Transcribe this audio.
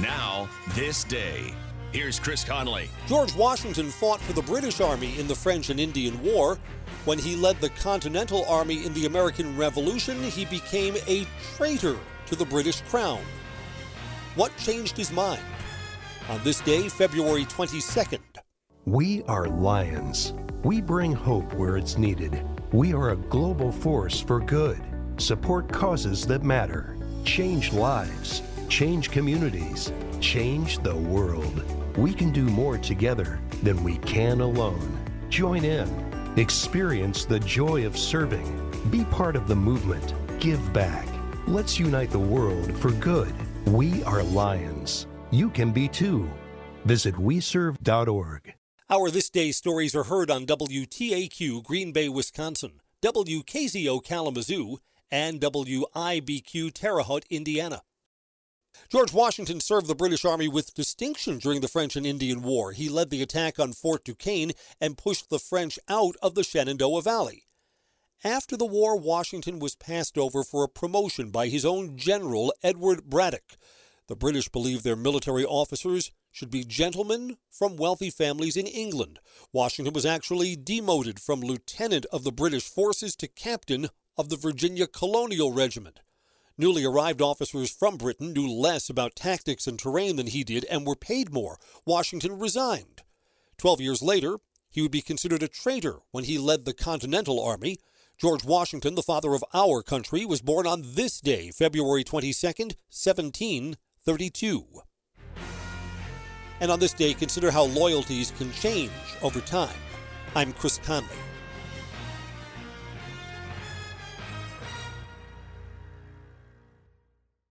Now, this day. Here's Chris Conley. George Washington fought for the British Army in the French and Indian War. When he led the Continental Army in the American Revolution, he became a traitor to the British Crown. What changed his mind? On this day, February 22nd. We are Lions. We bring hope where it's needed. We are a global force for good. Support causes that matter. Change lives. Change communities. Change the world. We can do more together than we can alone. Join in. Experience the joy of serving. Be part of the movement. Give back. Let's unite the world for good. We are Lions. You can be too. Visit weserve.org. Our This Day stories are heard on WTAQ Green Bay, Wisconsin, WKZO Kalamazoo, and WIBQ Terre Haute, Indiana. George Washington served the British Army with distinction during the French and Indian War. He led the attack on Fort Duquesne and pushed the French out of the Shenandoah Valley. After the war, Washington was passed over for a promotion by his own general, Edward Braddock. The British believed their military officers should be gentlemen from wealthy families in England. Washington was actually demoted from lieutenant of the British forces to captain of the Virginia Colonial Regiment. Newly arrived officers from Britain knew less about tactics and terrain than he did and were paid more. Washington resigned. Twelve years later, he would be considered a traitor when he led the Continental Army. George Washington, the father of our country, was born on this day, February 22nd, 1732. And on this day, consider how loyalties can change over time. I'm Chris Conley.